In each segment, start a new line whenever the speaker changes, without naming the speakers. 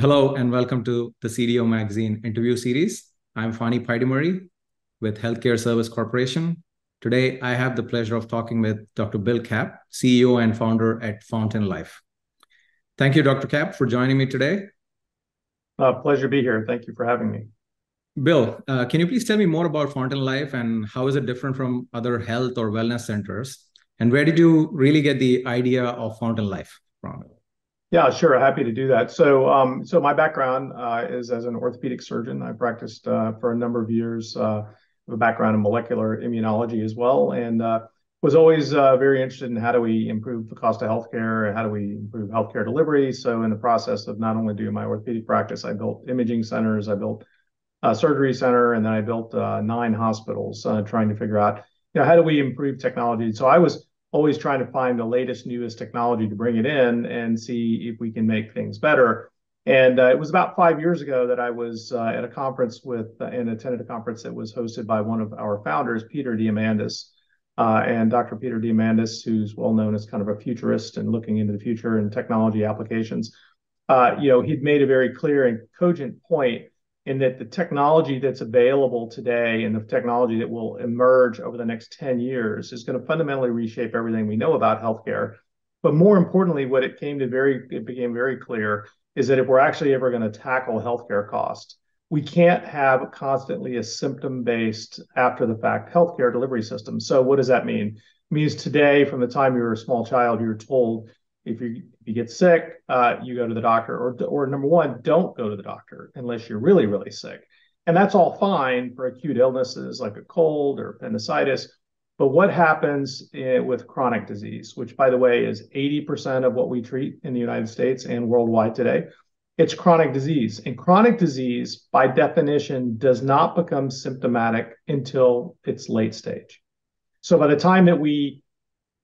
Hello, and welcome to the CDO Magazine interview series. I'm Fani Paidimari with Healthcare Service Corporation. Today, I have the pleasure of talking with Dr. Bill Kapp, CEO and founder at Fountain Life. Thank you, Dr. Kapp, for joining me today.
Uh, pleasure to be here. Thank you for having me.
Bill, uh, can you please tell me more about Fountain Life and how is it different from other health or wellness centers? And where did you really get the idea of Fountain Life from?
Yeah, sure. Happy to do that. So, um, so my background uh, is as an orthopedic surgeon. I practiced uh, for a number of years. Uh, a background in molecular immunology as well, and uh, was always uh, very interested in how do we improve the cost of healthcare, how do we improve healthcare delivery. So, in the process of not only doing my orthopedic practice, I built imaging centers, I built a surgery center, and then I built uh, nine hospitals, trying to figure out, you know, how do we improve technology. So, I was always trying to find the latest, newest technology to bring it in and see if we can make things better. And uh, it was about five years ago that I was uh, at a conference with uh, and attended a conference that was hosted by one of our founders, Peter Diamandis. Uh, and Dr. Peter Diamandis, who's well known as kind of a futurist and looking into the future and technology applications, uh, you know, he'd made a very clear and cogent point in that the technology that's available today and the technology that will emerge over the next 10 years is going to fundamentally reshape everything we know about healthcare. But more importantly, what it came to very, it became very clear is that if we're actually ever going to tackle healthcare costs, we can't have constantly a symptom-based after the fact healthcare delivery system. So what does that mean? It means today, from the time you're a small child, you're told if you if you get sick, uh, you go to the doctor, or or number one, don't go to the doctor unless you're really really sick, and that's all fine for acute illnesses like a cold or appendicitis. But what happens in, eh, with chronic disease, which by the way is 80% of what we treat in the United States and worldwide today? It's chronic disease. And chronic disease, by definition, does not become symptomatic until it's late stage. So by the time that we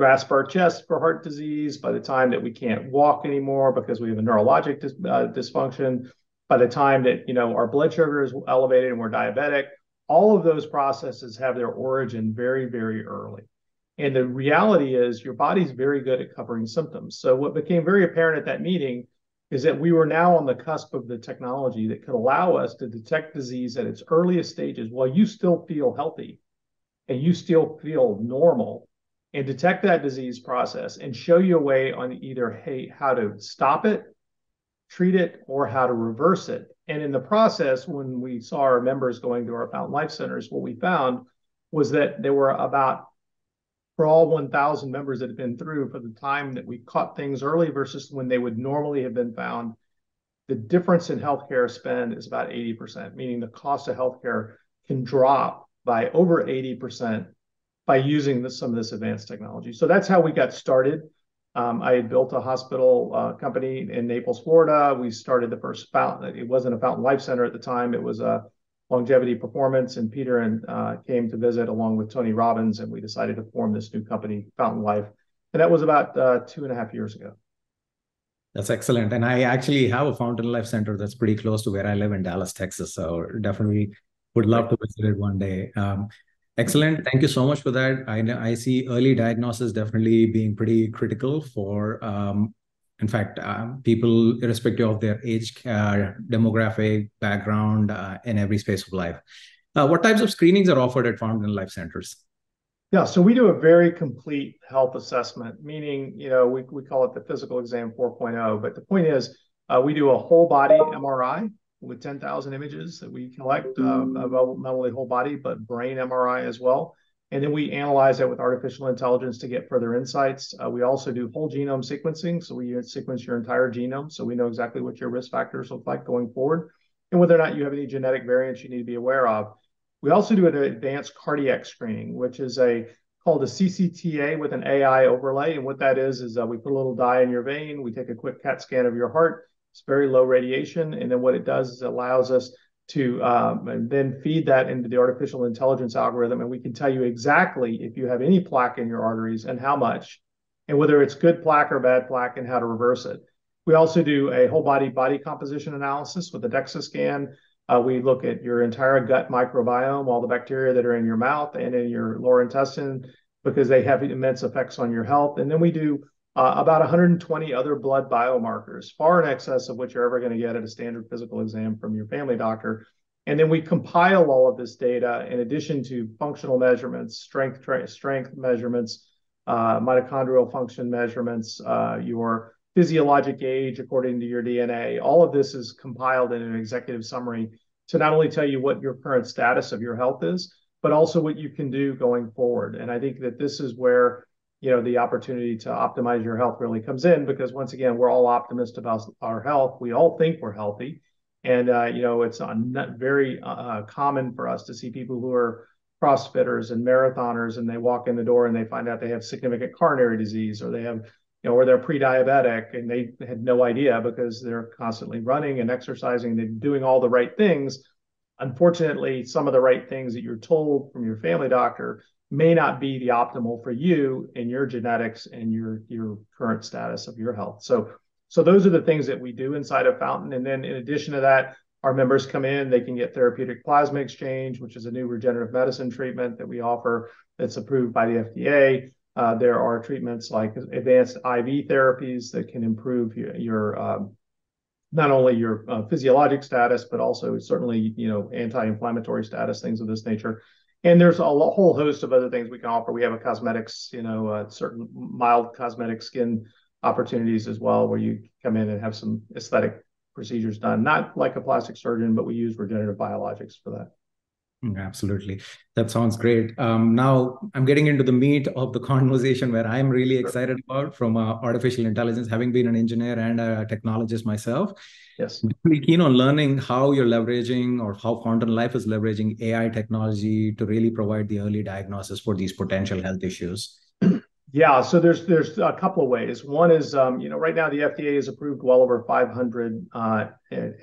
grasp our chest for heart disease, by the time that we can't walk anymore because we have a neurologic dis- uh, dysfunction, by the time that you know our blood sugar is elevated and we're diabetic, all of those processes have their origin very, very early. And the reality is your body's very good at covering symptoms. So what became very apparent at that meeting is that we were now on the cusp of the technology that could allow us to detect disease at its earliest stages while you still feel healthy and you still feel normal and detect that disease process and show you a way on either hey how to stop it treat it or how to reverse it. And in the process when we saw our members going to our fountain life centers what we found was that there were about for all 1000 members that had been through for the time that we caught things early versus when they would normally have been found the difference in healthcare spend is about 80% meaning the cost of healthcare can drop by over 80% by using this, some of this advanced technology. So that's how we got started. Um, I had built a hospital uh, company in Naples, Florida. We started the first fountain. It wasn't a fountain life center at the time. It was a longevity performance. And Peter and uh, came to visit along with Tony Robbins, and we decided to form this new company, Fountain Life. And that was about uh, two and a half years ago.
That's excellent. And I actually have a Fountain Life Center that's pretty close to where I live in Dallas, Texas. So definitely would love to visit it one day. Um, Excellent. Thank you so much for that. I, I see early diagnosis definitely being pretty critical for, um, in fact, uh, people irrespective of their age, uh, demographic, background, uh, in every space of life. Uh, what types of screenings are offered at Fountain Life Centers?
Yeah, so we do a very complete health assessment, meaning, you know, we, we call it the physical exam 4.0. But the point is, uh, we do a whole body MRI with 10,000 images that we collect uh, about not only whole body, but brain MRI as well. And then we analyze that with artificial intelligence to get further insights. Uh, we also do whole genome sequencing. So we sequence your entire genome. So we know exactly what your risk factors look like going forward and whether or not you have any genetic variants you need to be aware of. We also do an advanced cardiac screening, which is a called a CCTA with an AI overlay. And what that is, is uh, we put a little dye in your vein. We take a quick CAT scan of your heart it's very low radiation. And then what it does is it allows us to um, then feed that into the artificial intelligence algorithm. And we can tell you exactly if you have any plaque in your arteries and how much, and whether it's good plaque or bad plaque and how to reverse it. We also do a whole body body composition analysis with a DEXA scan. Uh, we look at your entire gut microbiome, all the bacteria that are in your mouth and in your lower intestine, because they have immense effects on your health. And then we do uh, about 120 other blood biomarkers, far in excess of what you're ever going to get at a standard physical exam from your family doctor. And then we compile all of this data in addition to functional measurements, strength strength measurements, uh, mitochondrial function measurements, uh, your physiologic age according to your DNA. All of this is compiled in an executive summary to not only tell you what your current status of your health is, but also what you can do going forward. And I think that this is where you know the opportunity to optimize your health really comes in because once again we're all optimists about our health. We all think we're healthy. And uh, you know it's not very uh, common for us to see people who are crossfitters and marathoners and they walk in the door and they find out they have significant coronary disease or they have you know or they're pre-diabetic and they had no idea because they're constantly running and exercising. And doing all the right things. Unfortunately some of the right things that you're told from your family doctor may not be the optimal for you and your genetics and your your current status of your health. So so those are the things that we do inside of Fountain. And then in addition to that, our members come in, they can get therapeutic plasma exchange, which is a new regenerative medicine treatment that we offer that's approved by the FDA. Uh, there are treatments like advanced IV therapies that can improve your, your um, not only your uh, physiologic status, but also certainly you know anti-inflammatory status, things of this nature. And there's a whole host of other things we can offer. We have a cosmetics, you know, uh, certain mild cosmetic skin opportunities as well, where you come in and have some aesthetic procedures done. Not like a plastic surgeon, but we use regenerative biologics for that.
Absolutely. That sounds great. Um, now I'm getting into the meat of the conversation where I'm really excited about from uh, artificial intelligence, having been an engineer and a technologist myself.
Yes.
Really keen on learning how you're leveraging or how Fountain Life is leveraging AI technology to really provide the early diagnosis for these potential health issues.
Yeah, so there's there's a couple of ways. One is, um, you know, right now the FDA has approved well over 500 uh,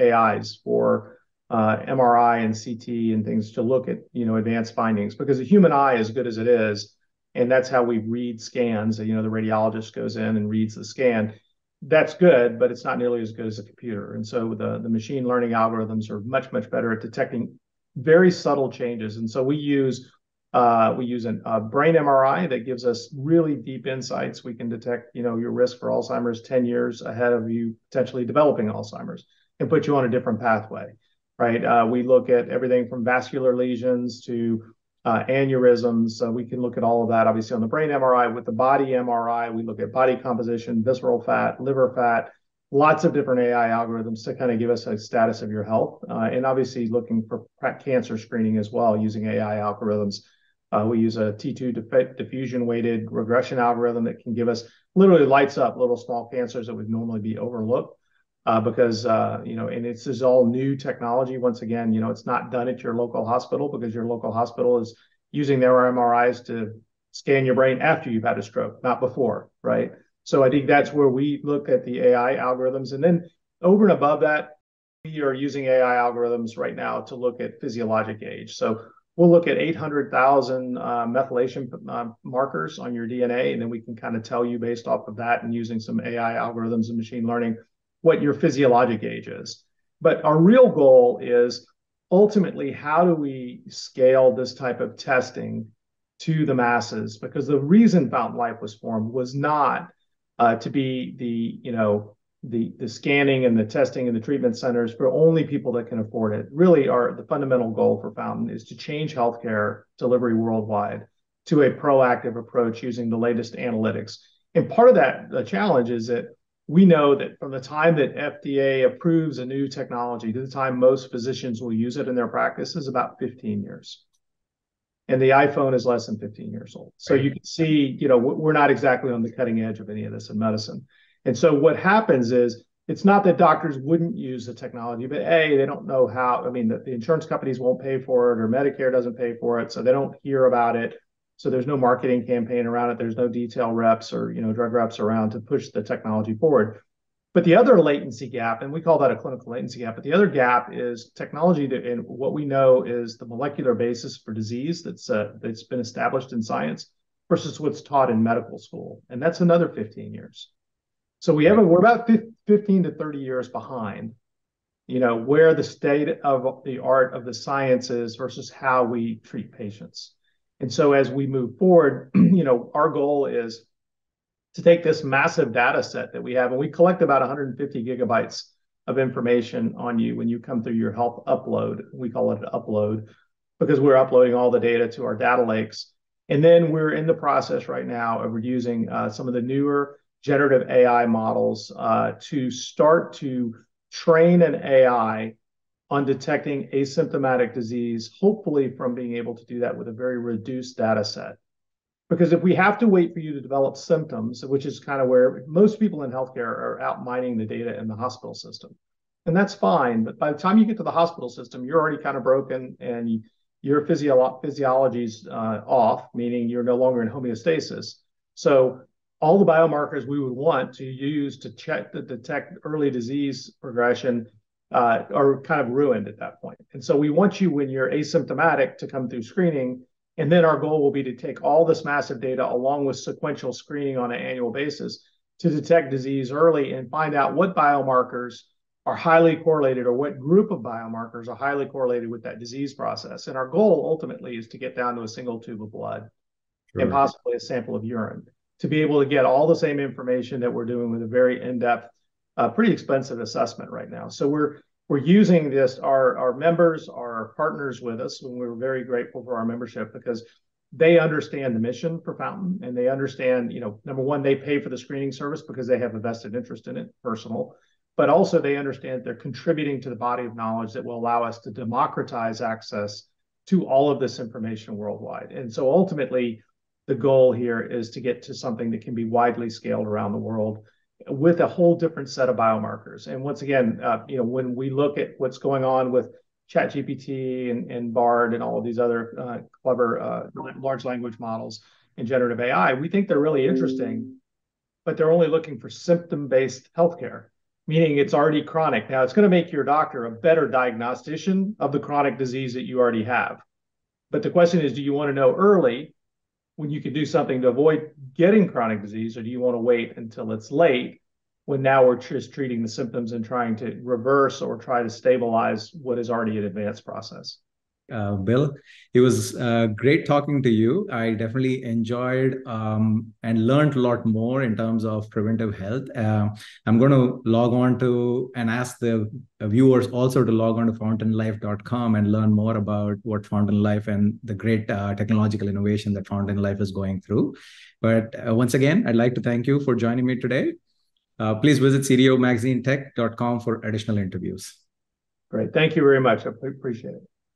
AIs for MRI and CT and things to look at, you know, advanced findings because the human eye, as good as it is, and that's how we read scans. You know, the radiologist goes in and reads the scan. That's good, but it's not nearly as good as a computer. And so the, machine learning algorithms are much, much better at detecting very subtle changes. And so we use uh, we use an, a brain MRI that gives us really deep insights. We can detect, you know, your risk for Alzheimer's 10 years ahead of you potentially developing Alzheimer's and put you on a different pathway right? Uh, we look at everything from vascular lesions to uh, aneurysms. We can look at all of that, obviously, on the brain MRI. With the body MRI, we look at body composition, visceral fat, liver fat, lots of different AI algorithms to kind of give us a status of your health. Uh, and obviously, looking for cancer screening as well using AI algorithms. We use a T2 diffusion weighted regression algorithm that can give us literally lights up little small cancers that would normally be overlooked uh, because uh, you know, and this all new technology. Once again, you know, it's not done at your local hospital because your local hospital is using their MRIs to scan your brain after you've had a stroke, not before, right? So I think that's where we look at the AI algorithms, and then over and above that, we are using AI algorithms right now to look at physiologic age. So we'll look at 800,000 uh, methylation uh, markers on your DNA, and then we can kind of tell you based off of that and using some AI algorithms and machine learning what your physiologic age is. But our real goal is ultimately how do we scale this type of testing to the masses? Because the reason Fountain Life was formed was not uh, to be the you know the the scanning and the testing and the treatment centers for only people that can afford it. Really, our the fundamental goal for Fountain is to change healthcare delivery worldwide to a proactive approach using the latest analytics. And part of that the challenge is that we know that from the time that FDA approves a new technology to the time most physicians will use it in their practice is about 15 years. And the iPhone is less than 15 years old. So you can see, you know, we're not exactly on the cutting edge of any of this in medicine. And so what happens is it's not that doctors wouldn't use the technology, but A, they don't know how. I mean, the, the insurance companies won't pay for it or Medicare doesn't pay for it. So they don't hear about it so there's no marketing campaign around it. There's no detail reps or you know drug reps around to push the technology forward. But the other latency gap, and we call that a clinical latency gap, but the other gap is technology and what we know is the molecular basis for disease that's uh, that's been established in science versus what's taught in medical school, and that's another 15 years. So we have a, we're about 15 to 30 years behind, you know, where the state of the art of the science is versus how we treat patients. And so as we move forward, you know, our goal is to take this massive data set that we have, and we collect about 150 gigabytes of information on you when you come through your health upload. We call it an upload because we're uploading all the data to our data lakes. And then we're in the process right now of using uh, some of the newer generative AI models uh, to start to train an AI on detecting asymptomatic disease, hopefully from being able to do that with a very reduced data set. Because if we have to wait for you to develop symptoms, which is kind of where most people in healthcare are out mining the data in the hospital system, and that's fine. But by the time you get to the hospital system, you're already kind of broken and your physio- physiology's uh, off, meaning you're no longer in homeostasis. So all the biomarkers we would want to use to check to detect early disease progression uh, are kind of ruined at that point. And so we want you when you're asymptomatic to come through screening. And then our goal will be to take all this massive data along with sequential screening on an annual basis to detect disease early and find out what biomarkers are highly correlated or what group of biomarkers are highly correlated with that disease process. And our goal ultimately is to get down to a single tube of blood sure. and possibly a sample of urine to be able to get all the same information that we're doing with a very in-depth uh, pretty expensive assessment right now. So we're we're using this. Our our members are partners with us, and we're very grateful for our membership because they understand the mission for Fountain, and they understand. You know, number one, they pay for the screening service because they have a vested interest in it, personal. But also, they understand they're contributing to the body of knowledge that will allow us to democratize access to all of this information worldwide. And so, ultimately, the goal here is to get to something that can be widely scaled around the world with a whole different set of biomarkers. And once again, uh, you know, when we look at what's going on with ChatGPT and, and Bard and all of these other uh, clever uh, large language models and generative AI, we think they're really interesting, but they're only looking for symptom-based healthcare, meaning it's already chronic. Now, it's going to make your doctor a better diagnostician of the chronic disease that you already have. But the question is, do you want to know early when you can do something to avoid getting chronic disease, or do you want to wait until it's late when now we're just treating the symptoms and trying to reverse or try to stabilize what is already an advanced process?
Uh, Bill. It was uh, great talking to you. I definitely enjoyed um, and learned a lot more in terms of preventive health. Uh, I'm going to log on to and ask the viewers also to log on to fountainlife.com and learn more about what Fountain Life and the great uh, technological innovation that Fountain Life is going through. But uh, once again, I'd like to thank you for joining me today. Uh, please visit cdomagazinetech.com for additional interviews.
Great. Thank you very much. I appreciate it.